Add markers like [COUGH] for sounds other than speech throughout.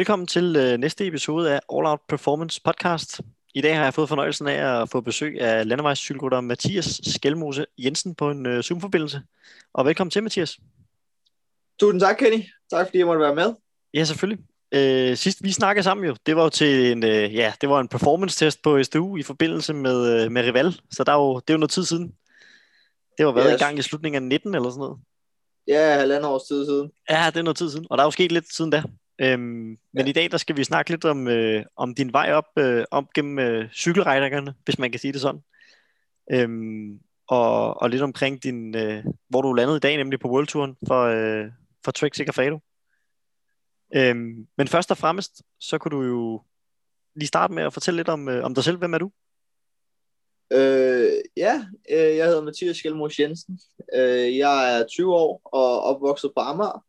Velkommen til øh, næste episode af All Out Performance Podcast. I dag har jeg fået fornøjelsen af at få besøg af landevejscykelrytter Mathias Skelmose Jensen på en øh, Zoom-forbindelse. Og velkommen til, Mathias. Tusind tak, Kenny. Tak fordi jeg måtte være med. Ja, selvfølgelig. Øh, sidst vi snakkede sammen jo, det var jo til en, øh, ja, det var en performance-test på SDU i forbindelse med, øh, med Rival. Så der er jo, det er jo noget tid siden. Det var været yes. en gang i slutningen af 19 eller sådan noget. Ja, halvandet års tid siden. Ja, det er noget tid siden. Og der er jo sket lidt siden da. Øhm, men ja. i dag der skal vi snakke lidt om, øh, om din vej op, øh, op gennem øh, cykelrejderne, hvis man kan sige det sådan. Øhm, og, og lidt omkring din, øh, hvor du landede i dag, nemlig på World Touren for, øh, for Trek Segafredo. Øhm, men først og fremmest, så kunne du jo lige starte med at fortælle lidt om, øh, om dig selv. Hvem er du? Øh, ja, øh, jeg hedder Mathias Skelmos Jensen. Øh, jeg er 20 år og opvokset på Amager.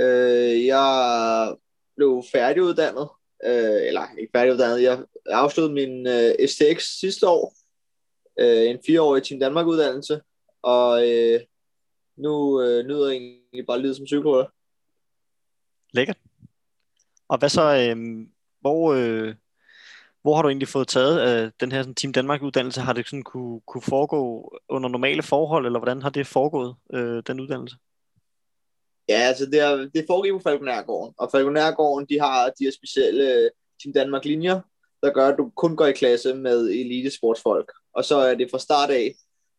Øh, jeg blev færdiguddannet, øh, eller ikke færdiguddannet, jeg afsluttede min øh, STX sidste år, øh, en fireårig Team Danmark uddannelse, og øh, nu øh, nyder jeg egentlig bare livet som cykelrytter. Lækkert. Og hvad så, øh, hvor, øh, hvor har du egentlig fået taget øh, den her sådan, Team Danmark uddannelse? Har det sådan kunne, kunne foregå under normale forhold, eller hvordan har det foregået, øh, den uddannelse? Ja, altså det, er, det foregik på Falkonærgården, og Falkonærgården, de har de her specielle øh, Team Danmark linjer, der gør, at du kun går i klasse med elitesportsfolk. Og så er det fra start af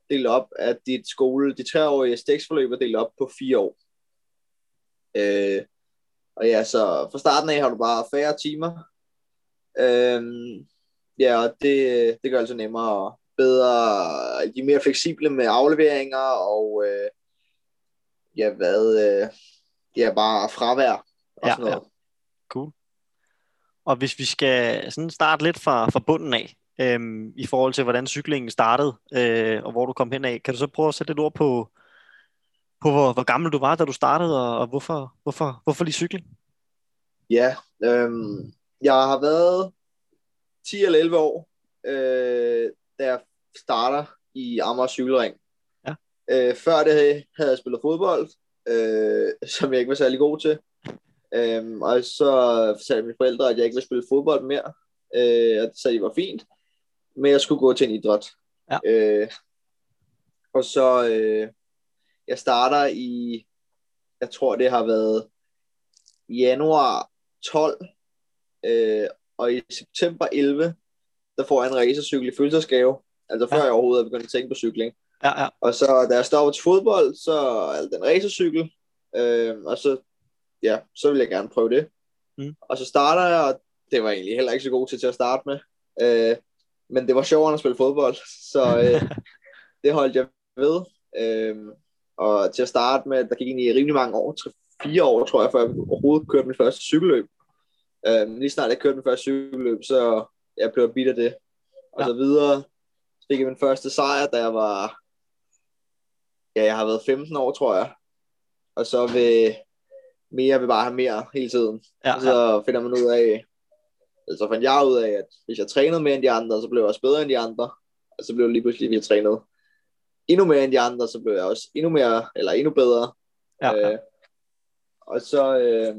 delt op, at dit skole, de treårige stæksforløb er delt op på fire år. Øh, og ja, så fra starten af har du bare færre timer. Øh, ja, og det, det gør altså nemmere og bedre. De er mere fleksible med afleveringer og øh, ja, hvad, øh, ja, bare fravær og ja, sådan noget. Ja. Cool. Og hvis vi skal sådan starte lidt fra, fra bunden af, øhm, i forhold til, hvordan cyklingen startede, øh, og hvor du kom hen af, kan du så prøve at sætte lidt ord på, på hvor, hvor gammel du var, da du startede, og, og hvorfor, hvorfor, hvorfor lige cykling? Ja, øhm, jeg har været 10 eller 11 år, øh, da jeg starter i Amager Cykelring. Øh, før det havde jeg spillet fodbold, øh, som jeg ikke var særlig god til. Øh, og så sagde mine forældre, at jeg ikke ville spille fodbold mere. Øh, og det sagde, det var fint. Men jeg skulle gå til en idræt. Ja. Øh, og så, øh, jeg starter i, jeg tror det har været januar 12, øh, og i september 11, der får jeg en racercykel i følelsesgave. Altså før ja. jeg overhovedet er begyndt at tænke på cykling. Ja, ja. Og så da jeg stopper til fodbold, så er den racercykel, øh, og så, ja, så vil jeg gerne prøve det. Mm. Og så starter jeg, og det var egentlig heller ikke så god til, til at starte med. Øh, men det var sjovere at spille fodbold, så øh, [LAUGHS] det holdt jeg ved. Øh, og til at starte med, der gik egentlig rimelig mange år, tre, fire år tror jeg, før jeg overhovedet kørte min første cykelløb. Øh, lige snart jeg kørte min første cykelløb, så jeg blev bidt af det. Og ja. så videre så fik jeg min første sejr, da jeg var ja, jeg har været 15 år, tror jeg. Og så vil mere vil bare have mere hele tiden. Ja, og så ja. finder man ud af, altså fandt jeg ud af, at hvis jeg trænede mere end de andre, så blev jeg også bedre end de andre. Og så blev jeg lige pludselig, jeg trænede endnu mere end de andre, så blev jeg også endnu mere, eller endnu bedre. Ja, ja. Øh, og så, øh,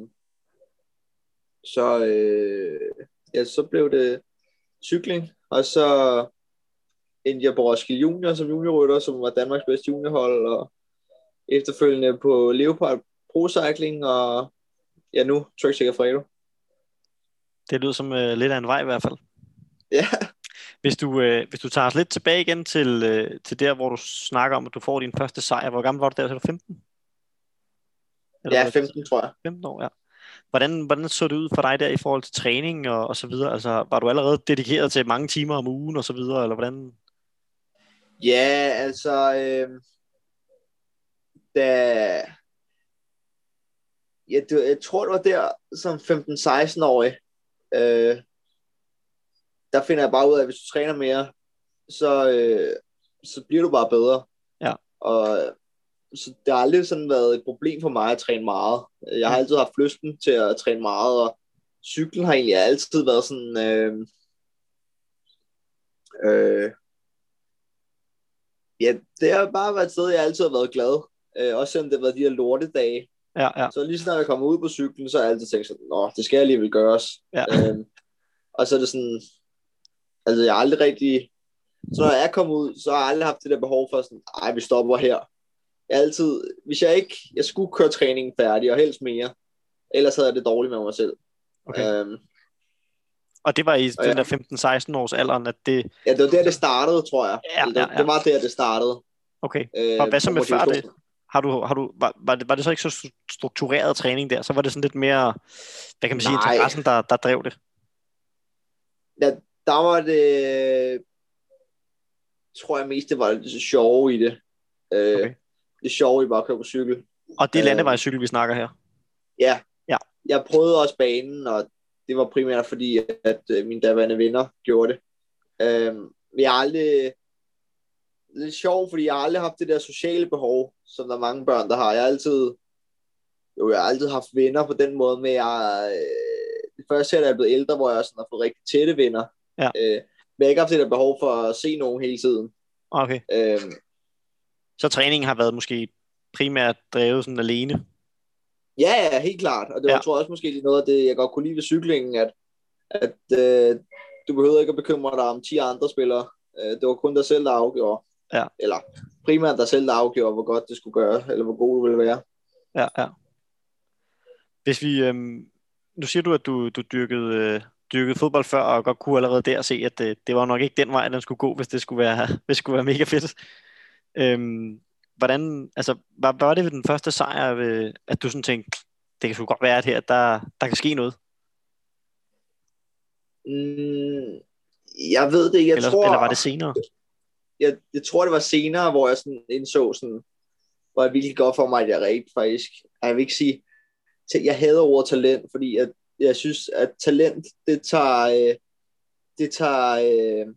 så, øh, ja, så blev det cykling, og så jeg på Roskilde Junior som juniorrytter, som var Danmarks bedste juniorhold, og efterfølgende på Leopard Pro Cycling, og ja nu Trek Segafredo. Det lyder som uh, lidt af en vej i hvert fald. Ja. Hvis du, uh, hvis du tager os lidt tilbage igen til, uh, til der, hvor du snakker om, at du får din første sejr. Hvor gammel var du der? Så du 15? Eller ja, 15 tror jeg. 15 år, ja. Hvordan, hvordan så det ud for dig der i forhold til træning og, og så videre? Altså, var du allerede dedikeret til mange timer om ugen og så videre, eller hvordan? Ja, altså, øh, da, ja, det, jeg tror, det var der som 15-16-årig, øh, der finder jeg bare ud af, at hvis du træner mere, så, øh, så bliver du bare bedre. Ja. Og så det har aldrig sådan været et problem for mig at træne meget. Jeg har mm. altid haft lysten til at træne meget, og cyklen har egentlig altid været sådan... Øh, øh, ja, det har bare været et sted, jeg altid har været glad. Øh, også selvom det har været de her lortedage. Ja, ja. Så lige snart jeg kommer ud på cyklen, så har jeg altid tænkt sådan, nå, det skal jeg alligevel gøres. Ja. Øhm, og så er det sådan, altså jeg har aldrig rigtig, så når jeg er kommet ud, så har jeg aldrig haft det der behov for sådan, ej, vi stopper her. Jeg altid, hvis jeg ikke, jeg skulle køre træningen færdig, og helst mere, ellers havde jeg det dårligt med mig selv. Okay. Øhm, Og det var i Og den ja. der 15-16 års alderen, at det... ja, det var der, det startede, tror jeg. Ja, ja, ja. det var der, det startede. Okay. Øh, Og hvad så med før det? Har du, har du, var, var, det, var det så ikke så struktureret træning der? Så var det sådan lidt mere, hvad kan man sige, Nej. interessen, der, der drev det? Ja, der var det, tror jeg mest, det var det sjove i det. Øh, Okay. Det sjove i bare at køre på cykel. Og det er Øh, landevejscykel, vi snakker her. Ja. Ja. Jeg prøvede også banen, og det var primært fordi, at øh, mine daværende venner gjorde det. Men jeg har aldrig... Det er lidt sjovt, fordi jeg har aldrig haft det der sociale behov, som der er mange børn, der har. Jeg har altid... Jo, jeg har altid haft venner på den måde, men jeg... Øh, det første, da jeg er blevet ældre, hvor jeg sådan har fået rigtig tætte venner. Ja. Øh, men jeg har ikke haft det der behov for at se nogen hele tiden. Okay. Øhm, Så træningen har været måske primært drevet sådan alene? Ja, ja, helt klart. Og det var, Ja. jeg tror også måske er noget af det, jeg godt kunne lide ved cyklingen, at, at øh, du behøvede ikke at bekymre dig om 10 andre spillere. Øh, det var kun dig selv, der afgjorde. Ja. Eller primært dig selv, der afgjorde, hvor godt det skulle gøre, eller hvor god du ville være. Ja, ja. Hvis vi, øhm, nu siger du, at du, du dyrkede, øh, dyrkede fodbold før, og godt kunne allerede der se, at det, det var nok ikke den vej, den skulle gå, hvis det skulle være, [LAUGHS] hvis det skulle være mega fedt. Øhm, hvordan, altså, hvad, hvad var det ved den første sejr, ved, at du sådan tænkte, det kan sgu godt være, at her, der, der kan ske noget? Mm, jeg ved det ikke. Jeg eller, tror, eller var det senere? jeg, jeg tror, det var senere, hvor jeg sådan indså, sådan, hvor jeg virkelig godt for mig, at jeg rent faktisk, jeg vil ikke sige, jeg hader ordet talent, fordi jeg, jeg synes, at talent, det tager, øh, det tager, øh,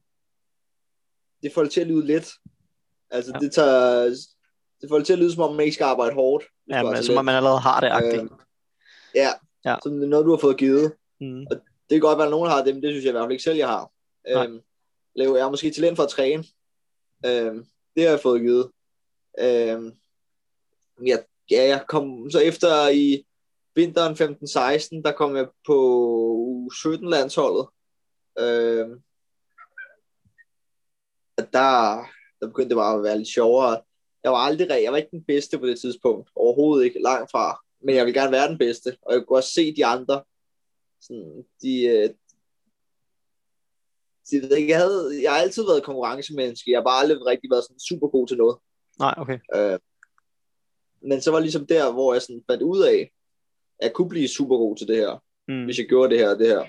det får det til at lyde let. Altså, ja. det tager, det får det til at lyde, som om man ikke skal arbejde hårdt. Ja, men, som om man allerede har det, agtigt. Øh, ja, Ja. som det er noget, du har fået givet. Mm. Det kan godt være, at nogen har det, men det synes jeg i hvert fald ikke selv, jeg har. Nej. Øhm, jeg har måske talent for at træne. Øhm, det har jeg fået givet. Øhm, ja, ja, jeg kom så efter i vinteren 15-16, der kom jeg på U17-landsholdet. Øhm, og der, der begyndte det bare at være lidt sjovere. Jeg var aldrig, jeg var ikke den bedste på det tidspunkt. Overhovedet ikke, langt fra. Men jeg vil gerne være den bedste. Og jeg kunne også se de andre. Sådan, de, øh, de, jeg, havde, jeg har altid været konkurrencemenneske. Jeg har bare aldrig rigtig været sådan super god til noget. Nej, okay. Øh, men så var ligesom der, hvor jeg sådan fandt ud af, at jeg kunne blive super god til det her, Mm. hvis jeg gjorde det her og det her.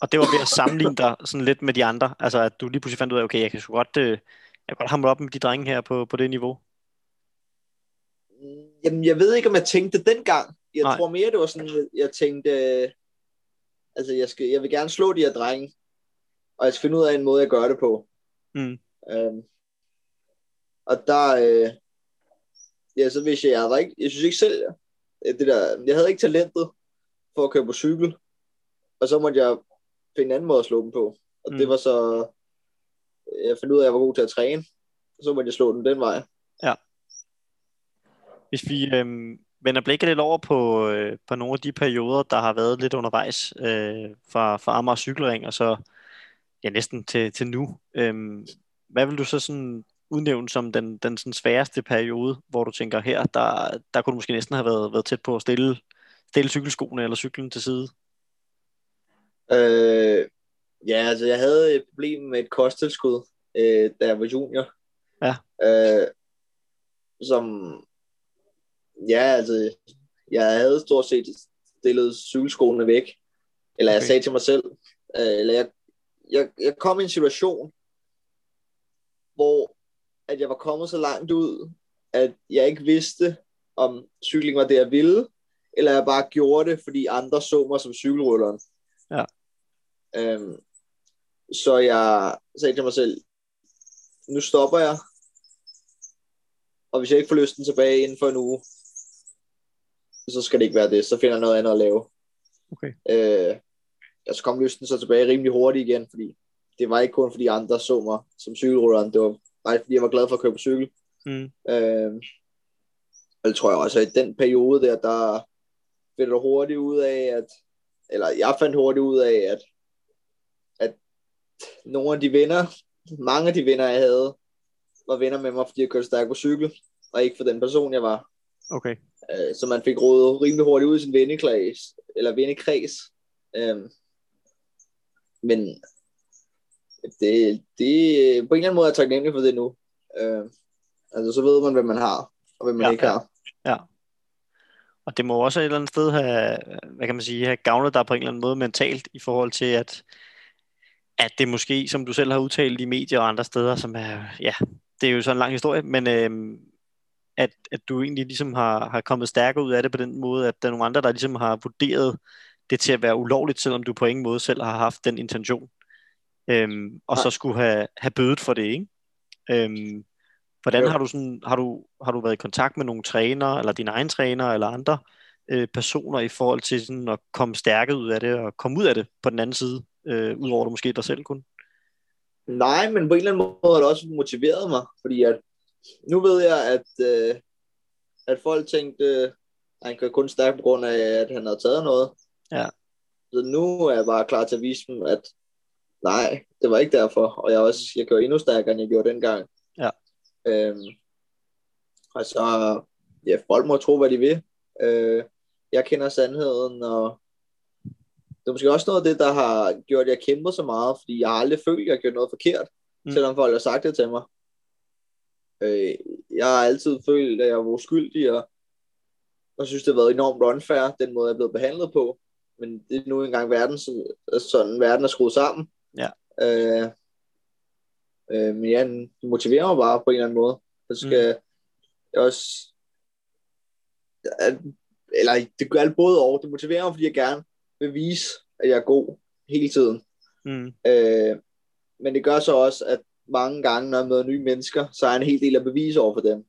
Og det var ved at sammenligne dig sådan lidt med de andre. Altså, at du lige pludselig fandt ud af, okay, jeg kan sgu godt, øh, jeg kan godt hamle op med de drenge her på, på det niveau. Jamen, jeg ved ikke, om jeg tænkte dengang. Jeg Nej. Tror mere, det var sådan, jeg- jeg tænkte, øh, altså, jeg, skal, jeg vil gerne slå de her drenge, og jeg skal finde ud af en måde, jeg gør det på. Mm. Øhm, og der, øh, ja, så hvis jeg, jeg, var ikke, jeg synes ikke selv, at det der, jeg havde ikke talentet for at køre på cykel, og så måtte jeg finde en anden måde at slå dem på. Og mm. det var så, jeg fandt ud af, at jeg var god til at træne, så måtte jeg slå den den vej. Hvis vi øh, vender blikket lidt over på, øh, på nogle af de perioder, der har været lidt undervejs øh, fra, fra Amager Cykelring, og så ja, næsten til, til nu. Øh, hvad vil du så sådan udnævne som den, den sådan sværeste periode, hvor du tænker her, der, der kunne du måske næsten have været, været tæt på at stille, stille cykelskoene eller cyklen til side? Øh, ja, altså jeg havde et problem med et kosttilskud, øh, da jeg var junior. Ja. Øh, som, ja, altså, jeg havde stort set stillet cykelskoene væk. Eller jeg Okay. sagde til mig selv, øh, eller jeg, jeg, jeg kom i en situation, hvor at jeg var kommet så langt ud, at jeg ikke vidste, om cykling var det, jeg ville, eller jeg bare gjorde det, fordi andre så mig som cykelrytteren. Ja. Øhm, så jeg sagde til mig selv, nu stopper jeg, og hvis jeg ikke får lysten tilbage inden for en uge, så skal det ikke være det, så finder jeg noget andet at lave. Okay. Øh, og så kom lysten så tilbage rimelig hurtigt igen, fordi det var ikke kun fordi andre så mig som cykelrytteren, det var bare fordi jeg var glad for at køre på cykel. Mm. Øh, Og det tror jeg også, at i den periode der, der finder du hurtigt ud af, at, eller jeg fandt hurtigt ud af, at nogle af de venner, mange af de venner, jeg havde, var venner med mig, fordi jeg kørte stærkt på cykel, og ikke for den person, jeg var. Okay. Øh, så man fik rådet rimelig hurtigt ud i sin vennekreds, eller vennekreds. Øh, men det, det, på en eller anden måde er jeg taknemmelig for det nu. Øh, altså, så ved man, hvad man har, og hvad man ja, ikke har. Ja. Og det må også et eller andet sted have, hvad kan man sige, have gavnet dig på en eller anden måde mentalt i forhold til, at, at det måske, som du selv har udtalt i medier og andre steder, som er, ja, det er jo sådan en lang historie, men øh, at, at du egentlig ligesom har, har kommet stærkere ud af det på den måde, at der er nogle andre, der ligesom har vurderet det til at være ulovligt, selvom du på ingen måde selv har haft den intention. Øhm, og så skulle have, have bødet for det, ikke? Øhm, hvordan jo. har du sådan, har du, har du været i kontakt med nogle trænere, eller dine egne trænere, eller andre øh, personer i forhold til sådan at komme stærket ud af det, og komme ud af det på den anden side, øh, udover du måske dig selv kun? Nej, men på en eller anden måde har det også motiveret mig, fordi at nu ved jeg, at, øh, at folk tænkte, at han kan kun stærke på grund af, at han havde taget noget. Ja. Så nu er jeg bare klar til at vise dem, at nej, det var ikke derfor. Og jeg, også, jeg gør endnu stærkere, end jeg gjorde dengang. Ja. Øhm, og så, ja, folk må tro, hvad de vil. Øh, jeg kender sandheden, og det er måske også noget af det, der har gjort, at jeg kæmper så meget, fordi jeg har aldrig følt, at jeg har gjort noget forkert, mm. selvom folk har sagt det til mig. Øh, jeg har altid følt, at jeg var uskyldig, og jeg synes, det har været enormt unfair, den måde, jeg er blevet behandlet på. Men det er nu engang verden, sådan verden er skruet sammen. Ja. Øh, øh, men ja, det motiverer mig bare på en eller anden måde. Så skal mm. jeg også... At, eller det gør alt både over. Det motiverer mig, fordi jeg gerne vil vise, at jeg er god hele tiden. Mm. Øh, men det gør så også, at mange gange, når jeg møder nye mennesker, så er en hel del af bevis over for dem.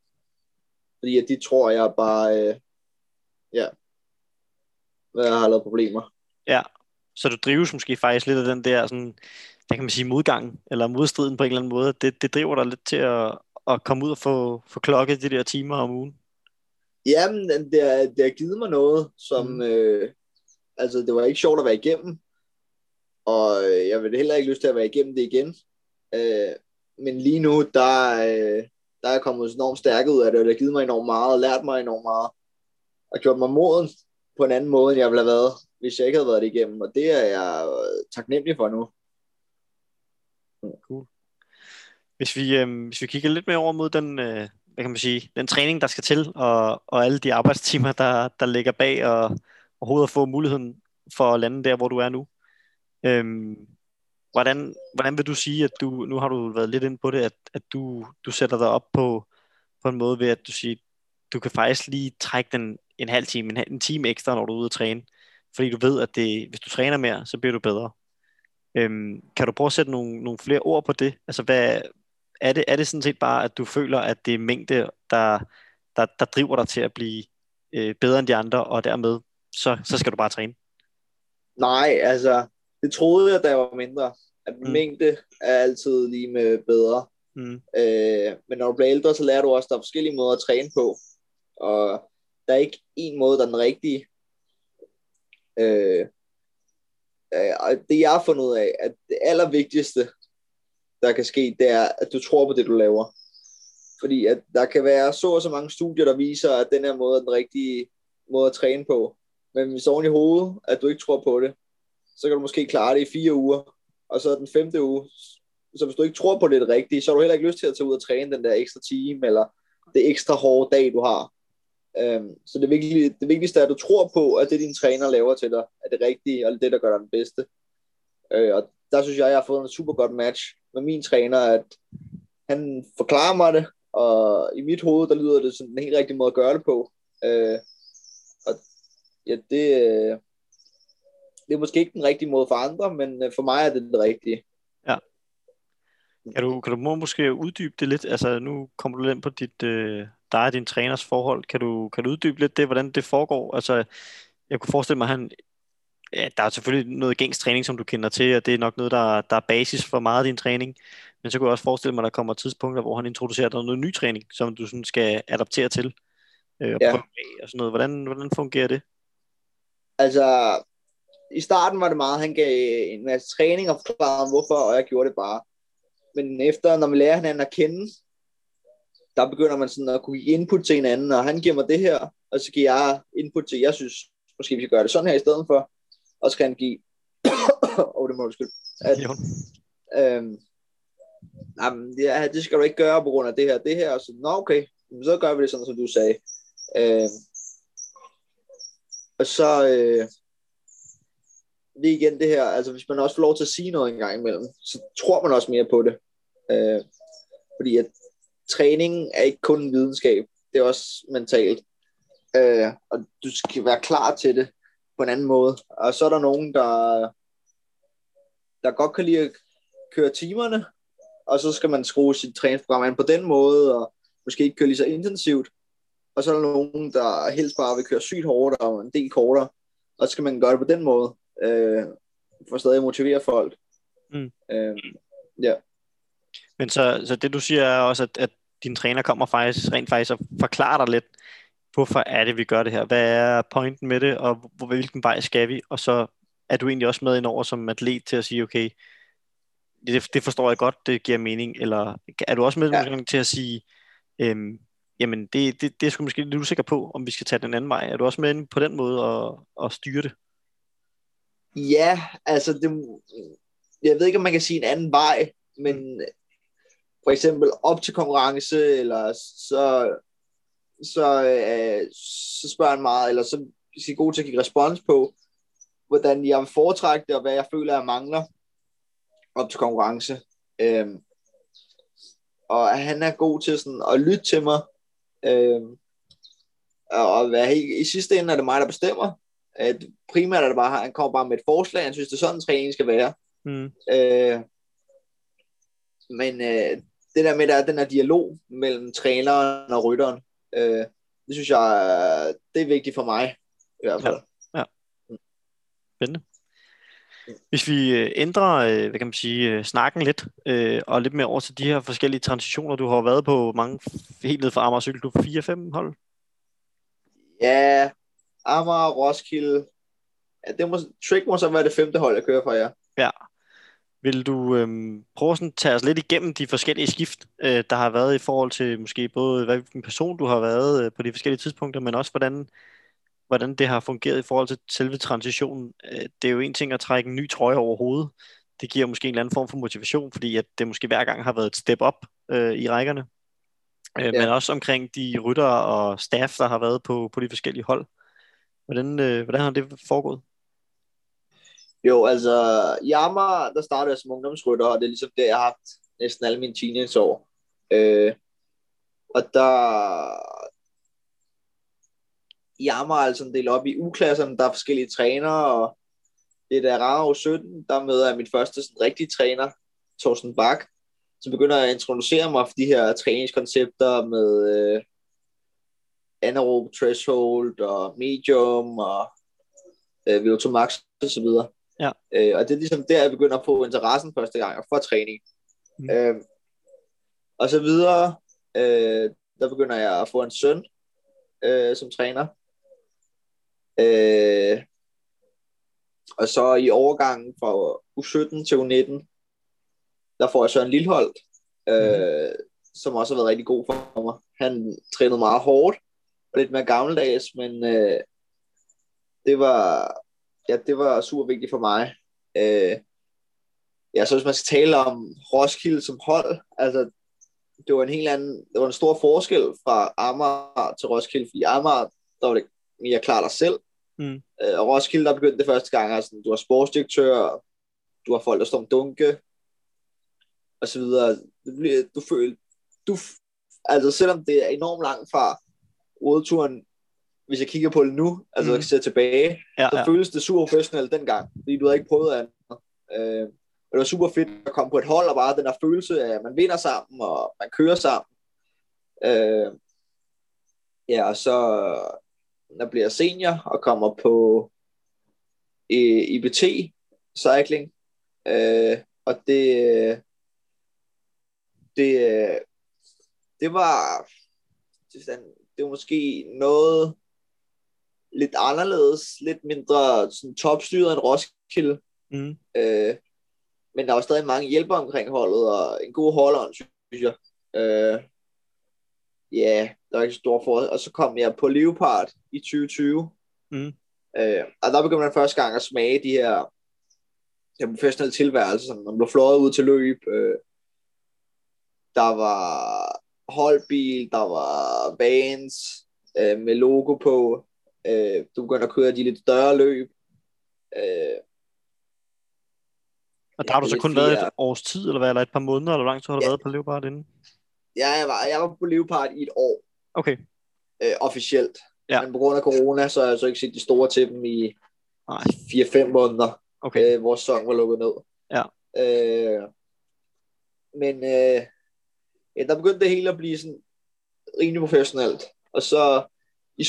Fordi at de tror, at jeg bare, øh, ja, jeg har lavet problemer. Ja, så du drives måske faktisk lidt af den der, sådan, der kan man sige modgang, eller modstriden på en eller anden måde. Det, det driver dig lidt til at, at komme ud og få, få klokket de der timer om ugen. Jamen, det har, det har givet mig noget, som, mm. øh, altså det var ikke sjovt at være igennem, og øh, jeg vil heller ikke lyst til at være igennem det igen. Øh, men lige nu, der, øh, der er jeg kommet enormt stærk ud af det, og det har givet mig enormt meget, og lært mig enormt meget, og gjort mig moden på en anden måde, end jeg ville have været, hvis jeg ikke havde været det igennem, og det er jeg øh, taknemmelig for nu. Cool. Hvis vi, øh, hvis vi kigger lidt mere over mod den, øh, hvad kan man sige, den træning, der skal til, og, og alle de arbejdstimer, der, der ligger bag, og overhovedet at få muligheden for at lande der, hvor du er nu. Øhm, hvordan, hvordan vil du sige, at du, nu har du været lidt ind på det, at, at du, du sætter dig op på, på en måde ved, at du siger, du kan faktisk lige trække den en halv time, en, en time ekstra, når du er ude at træne. Fordi du ved, at det, hvis du træner mere, så bliver du bedre. Øhm, kan du prøve at sætte nogle, nogle flere ord på det? Altså, hvad, er, det, er det sådan set bare, at du føler, at det er mængde, der, der, der driver dig til at blive øh, bedre end de andre, og dermed, så, så skal du bare træne? Nej, altså, det troede jeg, da jeg var mindre. At mm. mængde er altid lige med bedre. Mm. Øh, men når du bliver ældre, så lærer du også, at der er forskellige måder at træne på. Og der er ikke en måde, der er den rigtige. Øh, øh, og det jeg har fundet ud af, at det allervigtigste, der kan ske, det er, at du tror på det, du laver. Fordi at der kan være så og så mange studier, der viser, at den her måde er den rigtige måde at træne på. Men hvis oven i hovedet, at du ikke tror på det, så kan du måske klare det i fire uger, og så den femte uge, så hvis du ikke tror på det, rigtige, så har du heller ikke lyst til at tage ud og træne den der ekstra time, eller det ekstra hårde dag, du har. Øhm, så det, vigtige, det vigtigste er, at du tror på, at det, din træner laver til dig, er det rigtige, og det, der gør dig den bedste. Øh, og der synes jeg, jeg har fået en super godt match med min træner, at han forklarer mig det, og i mit hoved, der lyder det som den helt rigtige måde at gøre det på. Øh, ja, det, det er måske ikke den rigtige måde for andre, men øh, for mig er det det rigtige. Ja. Kan du, kan du måske uddybe det lidt? Altså, nu kommer du ind på dit, øh, dig og din træners forhold. Kan du, kan du uddybe lidt det, hvordan det foregår? Altså, jeg kunne forestille mig, at han, ja, der er selvfølgelig noget gængs træning, som du kender til, og det er nok noget, der, der er basis for meget af din træning. Men så kunne jeg også forestille mig, at der kommer tidspunkter, hvor han introducerer dig noget ny træning, som du sådan skal adaptere til. øh, og ja. prøve af og sådan noget. Hvordan, hvordan fungerer det? Altså, i starten var det meget, han gav en masse træning og forklarede hvorfor, og jeg gjorde det bare. Men efter, når man lærer hinanden at kende, der begynder man sådan at kunne give input til hinanden, og han giver mig det her, og så giver jeg input til, jeg synes, måske vi skal gøre det sådan her i stedet for, og så kan han give, [COUGHS] åh, oh, det må du skyld, at, øhm, jamen, ja, det skal du ikke gøre på grund af det her, det her, og så, nå okay, så gør vi det sådan, som du sagde. Øhm, og så, øh, lige igen det her, altså hvis man også får lov til at sige noget en gang imellem, så tror man også mere på det. Øh, fordi at træning er ikke kun videnskab, det er også mentalt. Øh, og du skal være klar til det på en anden måde. Og så er der nogen, der, der godt kan lide at køre timerne, og så skal man skrue sit træningsprogram an på den måde, og måske ikke køre lige så intensivt. Og så er der nogen, der helst bare vil køre sygt hårdt og en del kortere, og så skal man gøre det på den måde, øh, for stadig at motivere folk. Mm. Øh, ja. Men så, så det du siger er også, at, at din træner kommer faktisk rent faktisk og forklarer dig lidt, hvorfor er det, vi gør det her? Hvad er pointen med det, og hvor, hvilken vej skal vi? Og så er du egentlig også med ind over som atlet til at sige, okay, det, det forstår jeg godt, det giver mening, eller er du også med ja. til at sige, øhm, jamen det, det, det er sgu måske lidt usikker på, om vi skal tage den anden vej. Er du også med på den måde at, at styre det? Ja, altså det, jeg ved ikke, om man kan sige en anden vej, men for eksempel op til konkurrence, eller så, så, øh, så spørger han meget, eller så er jeg god til at give respons på, hvordan jeg vil foretrække det, og hvad jeg føler, jeg mangler op til konkurrence. Øhm, og han er god til sådan at lytte til mig, øhm, og hvad, i, i sidste ende er det mig, der bestemmer. At primært er det bare, han kommer bare med et forslag, han synes, det er sådan, træning skal være. Mm. Øh, men øh, det der med, der er den her dialog mellem træneren og rytteren, øh, det synes jeg, det er vigtigt for mig, i hvert fald. Ja, ja. Spændende. Hvis vi øh, ændrer, øh, hvad kan man sige, øh, snakken lidt, og lidt mere over til de her forskellige transitioner, du har været på mange, helt ned fra Amager Cykel, du 4-5 hold? Ja, Amager, Roskilde, ja, det må, Trick må så være det femte hold, jeg kører for jer. Ja, vil du øhm, prøve at tage os lidt igennem de forskellige skift, øh, der har været i forhold til måske både hvilken person du har været øh, på de forskellige tidspunkter, men også hvordan, hvordan det har fungeret i forhold til selve transitionen. Øh, det er jo en ting at trække en ny trøje over hovedet. Det giver måske en eller anden form for motivation, fordi at det måske hver gang har været et step up øh, i rækkerne. Øh, ja. Men også omkring de rytter og staff, der har været på, på de forskellige hold. Hvordan, øh, hvordan har det foregået? Jo, altså, Amager, der startede jeg som ungdomsrytter, og det er ligesom det, jeg har haft næsten alle mine teenageår. Øh, og der... I Amager er altså delt op i U-klasserne, der er forskellige trænere, og det er da rare 17, der møder jeg min første sådan, rigtige træner, Thorsten Bak, så begynder jeg at introducere mig for de her træningskoncepter med øh, anaerobe threshold og medium og øh, VO2 max og så videre. Ja. Øh, og det er ligesom der, jeg begynder at få interessen første gang for træning. Mm. Øh, og så videre, øh, der begynder jeg at få en søn øh, som træner. Øh, og så i overgangen fra U17 til U19, der får jeg Søren Lilleholdt, øh, mm. som også har været rigtig god for mig. Han trænede meget hårdt, og lidt mere gammeldags, men øh, det var ja, det var super vigtigt for mig. Øh, ja, så hvis man skal tale om Roskilde som hold, altså det var en helt anden, det var en stor forskel fra Amager til Roskilde, fordi Amager, der var det mere klart dig selv, mm. øh, og Roskilde, der begyndte det første gang, altså du var sportsdirektør, du har folk, der står om dunke, og så videre. Du føler, du, altså selvom det er enormt langt fra rodeturen hvis jeg kigger på det nu, altså mm. jeg ser tilbage, ja, så ja. føles det super professionelt dengang, fordi du havde ikke prøvet andet. Øh, det var super fedt at komme på et hold, og bare den der følelse af, at man vinder sammen, og man kører sammen. Øh, ja, og så når bliver senior, og kommer på IBT cycling, øh, og det, det, det var det, det var måske noget lidt anderledes, lidt mindre sådan topstyret end Roskilde. Mm. Øh, men der var stadig mange hjælper omkring holdet, og en god holder, synes jeg. Øh, ja, der var ikke så stor for. Og så kom jeg på Leopard i 2020. Mm. Øh, og der begyndte man første gang at smage de her den professionelle tilværelse, som man blev fløjet ud til løb. Øh, der var holdbil, der var vans øh, med logo på. Øh, du begynder at køre de lidt større løb. Øh, og der har du så kun været et års tid, eller hvad, eller et par måneder, eller hvor lang tid har du ja. været på Leopard inden? Ja, jeg var, jeg var på Leopard i et år. Okay. Øh, officielt. Ja. Men på grund af corona, så har jeg så ikke set de store til dem i 4-5 måneder, okay. øh, hvor sæsonen var lukket ned. Ja. Øh, men øh, ja, der begyndte det hele at blive sådan rimelig professionelt. Og så i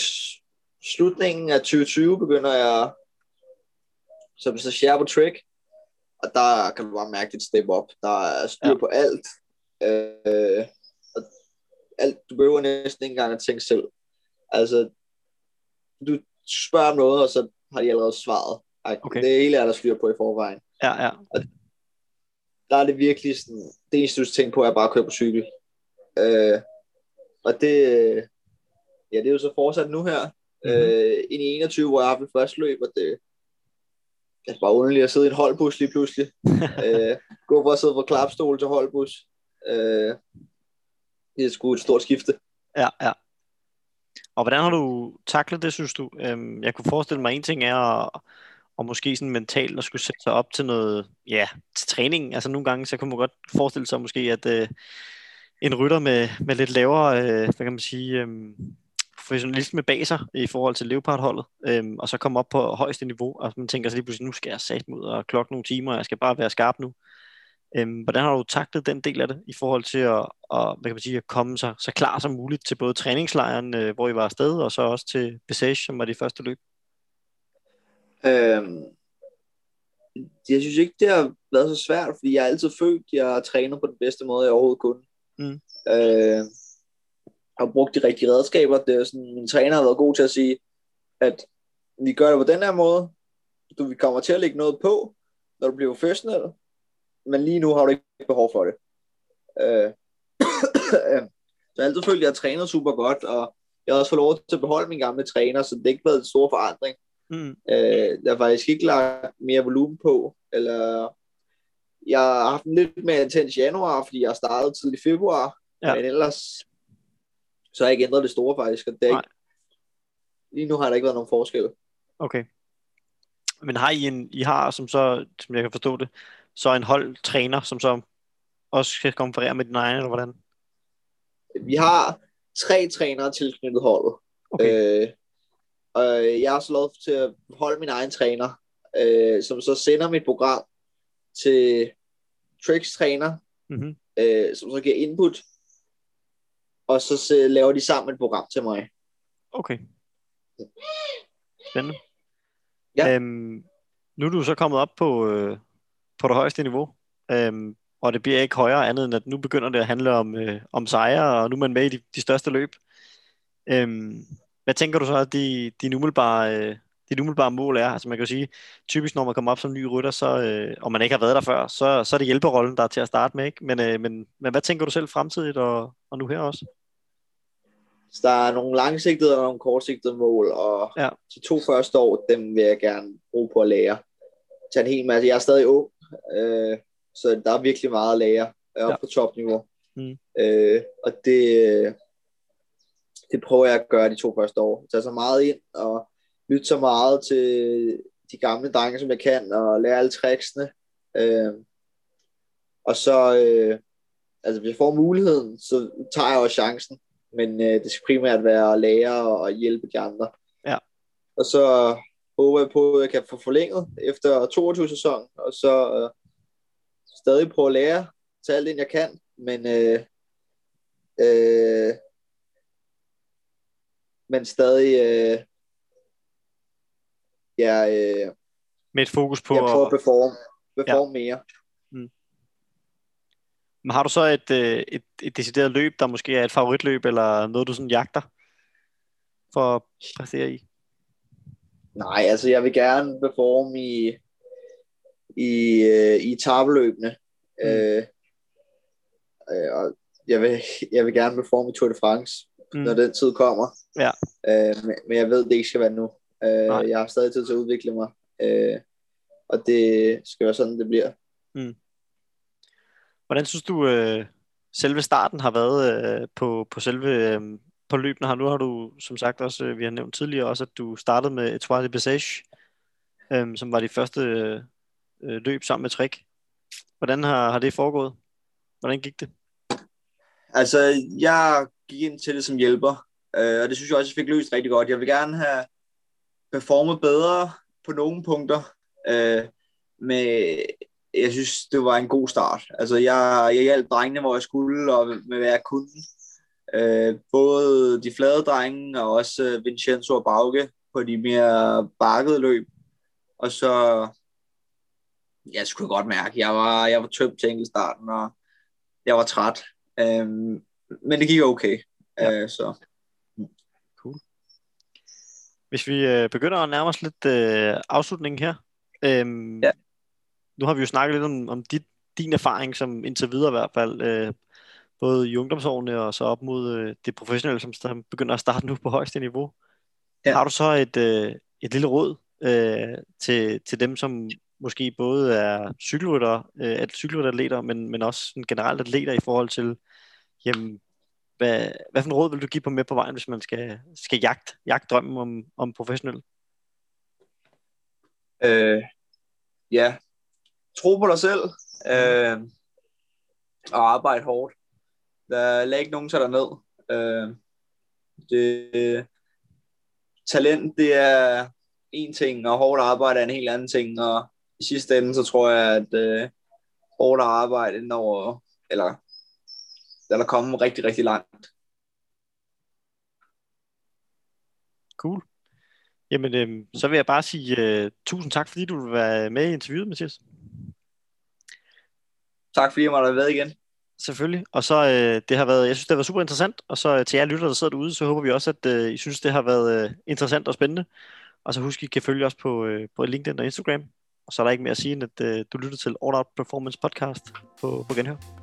slutningen af 2020 begynder jeg som så på trick, og der kan du bare mærke dit step op. Der er styr ja. på alt. Øh, alt. Du behøver næsten ikke engang at tænke selv. Altså, du spørger om noget, og så har de allerede svaret. Okay. Det hele er der styr på i forvejen. Ja, ja. Og der er det virkelig sådan, det eneste, du tænker på, er bare at køre på cykel. Øh, og det, ja, det er jo så fortsat nu her, mm-hmm. øh, ind i 21, hvor jeg har haft et første løb, og det, det er bare underligt at sidde i en holdbus lige pludselig. [LAUGHS] øh, gå fra at sidde på klapstol til holdbus. Øh, det er sgu et stort skifte. Ja, ja. Og hvordan har du taklet det, synes du? Øhm, jeg kunne forestille mig, en ting er at, og måske sådan mentalt at skulle sætte sig op til noget, ja, til træning. Altså nogle gange, så kunne man godt forestille sig måske, at øh, en rytter med, med lidt lavere, øh, hvad kan man sige, øh, professionalisme bag sig i forhold til Leopard-holdet, øhm, og så komme op på højeste niveau, og man tænker så lige pludselig, nu skal jeg sat ud og klokke nogle timer, og jeg skal bare være skarp nu. Øhm, hvordan har du taklet den del af det, i forhold til at, at, hvad kan man sige, at komme så, så klar som muligt til både træningslejren, øh, hvor I var afsted, og så også til Besage, som var det første løb? Øhm, jeg synes ikke, det har været så svært, fordi jeg er altid følt, at jeg træner på den bedste måde, jeg overhovedet kunne. Mm. Øh, har brugt de rigtige redskaber. Det er sådan, min træner har været god til at sige, at vi gør det på den her måde. Du vi kommer til at lægge noget på, når du bliver professionel, men lige nu har du ikke behov for det. Øh, [COUGHS] så jeg har altid følt, at jeg har trænet super godt, og jeg har også fået lov til at beholde min gamle træner, så det har ikke været en stor forandring. Mm. Øh, jeg har faktisk ikke lagt mere volumen på, eller jeg har haft en lidt mere intens januar, fordi jeg har startet tidlig i februar, ja. men ellers så har jeg ikke ændret det store faktisk. det er ikke, lige nu har der ikke været nogen forskel. Okay. Men har I en, I har, som så, som jeg kan forstå det, så en holdtræner, som så også skal konferere med din egen, eller hvordan? Vi har tre trænere tilknyttet holdet. Okay. Øh, og jeg har så lov til at holde min egen træner, øh, som så sender mit program til Tricks træner, mm-hmm. øh, som så giver input og så laver de sammen et program til mig. Okay. Spændende. Ja. Øhm, nu er du så kommet op på, øh, på det højeste niveau, øhm, og det bliver ikke højere andet end, at nu begynder det at handle om, øh, om sejre, og nu er man med i de, de største løb. Øhm, hvad tænker du så, at de, de umiddelbare, øh, dit umiddelbare mål er? Altså man kan jo sige, typisk når man kommer op som ny rytter, så, øh, og man ikke har været der før, så, så er det hjælperollen, der er til at starte med. Ikke? Men, øh, men, men hvad tænker du selv fremtidigt og, og nu her også? Så der er nogle langsigtede og nogle kortsigtede mål, og ja. de to første år, dem vil jeg gerne bruge på at lære. Tage en hel masse. Jeg er stadig ung, øh, så der er virkelig meget at lære. Jeg er ja. på topniveau. Mm. Øh, og det, det prøver jeg at gøre de to første år. Tage så meget ind og lytte så meget til de gamle drenge, som jeg kan, og lære alle tricksene. Øh, og så, øh, altså hvis jeg får muligheden, så tager jeg også chancen men øh, det skal primært være lære og hjælpe de andre. Ja. Og så håber jeg på, at jeg kan få forlænget efter 22 sæson, og så øh, stadig prøve at lære til alt det, jeg kan, men øh, øh, men stadig øh, ja, øh, med et fokus på jeg prøver at performe, performe ja. mere. Men har du så et, øh, et, et decideret løb, der måske er et favoritløb, eller noget, du sådan jagter? for at præstere i? Nej, altså jeg vil gerne performe i, i, øh, i tabeløbene. Mm. Øh, øh, og jeg vil, jeg vil gerne performe i Tour de France, mm. når den tid kommer. Ja. Øh, men, men jeg ved, det ikke skal være nu. Øh, jeg har stadig tid til at udvikle mig. Øh, og det skal være sådan, det bliver. Mm. Hvordan synes du, øh, selve starten har været øh, på, på selve øh, på løbende her? Nu har du, som sagt også, øh, vi har nævnt tidligere også, at du startede med Etoile de Passage, øhm, som var de første øh, løb sammen med Trek. Hvordan har, har det foregået? Hvordan gik det? Altså, jeg gik ind til det som hjælper, øh, og det synes jeg også, jeg fik løst rigtig godt. Jeg vil gerne have performet bedre på nogle punkter, øh, med, jeg synes, det var en god start. Altså, jeg, jeg hjalp drengene, hvor jeg skulle, og med hvad jeg kunne. Øh, både de flade drenge, og også øh, Vincenzo og Bauke på de mere bakkede løb. Og så, jeg skulle godt mærke, jeg var, jeg var tømt til starten, og jeg var træt. Øh, men det gik okay. Ja. Øh, så. Cool. Hvis vi øh, begynder at nærme os lidt øh, afslutningen her. Øh, ja nu har vi jo snakket lidt om, om dit, din erfaring, som indtil videre i hvert fald, øh, både i ungdomsårene og så op mod øh, det professionelle, som begynder at starte nu på højeste niveau. Ja. Har du så et, øh, et lille råd øh, til, til dem, som måske både er cykelrytter, øh, cykelrytteratleter, men, men også generelt atleter i forhold til, jamen, hvad, hvad for en råd vil du give på med på vejen, hvis man skal, skal jagte, jagte drømmen om, om professionel? Øh, ja, tro på dig selv, øh, og arbejde hårdt. Der lag ikke nogen dig ned. Øh, det, talent, det er en ting, og hårdt arbejde er en helt anden ting, og i sidste ende, så tror jeg, at øh, hårdt arbejde når, eller der er kommet rigtig, rigtig langt. Cool. Jamen, øh, så vil jeg bare sige øh, tusind tak, fordi du være med i interviewet, Mathias. Tak fordi jeg måtte have været igen. Selvfølgelig. Og så øh, det har været, jeg synes, det har været super interessant. Og så øh, til jer lytter, der sidder derude, så håber vi også, at øh, I synes, det har været øh, interessant og spændende. Og så husk, I kan følge os på, øh, på LinkedIn og Instagram. Og så er der ikke mere at sige, end at øh, du lytter til All Out Performance Podcast på, på Genhør.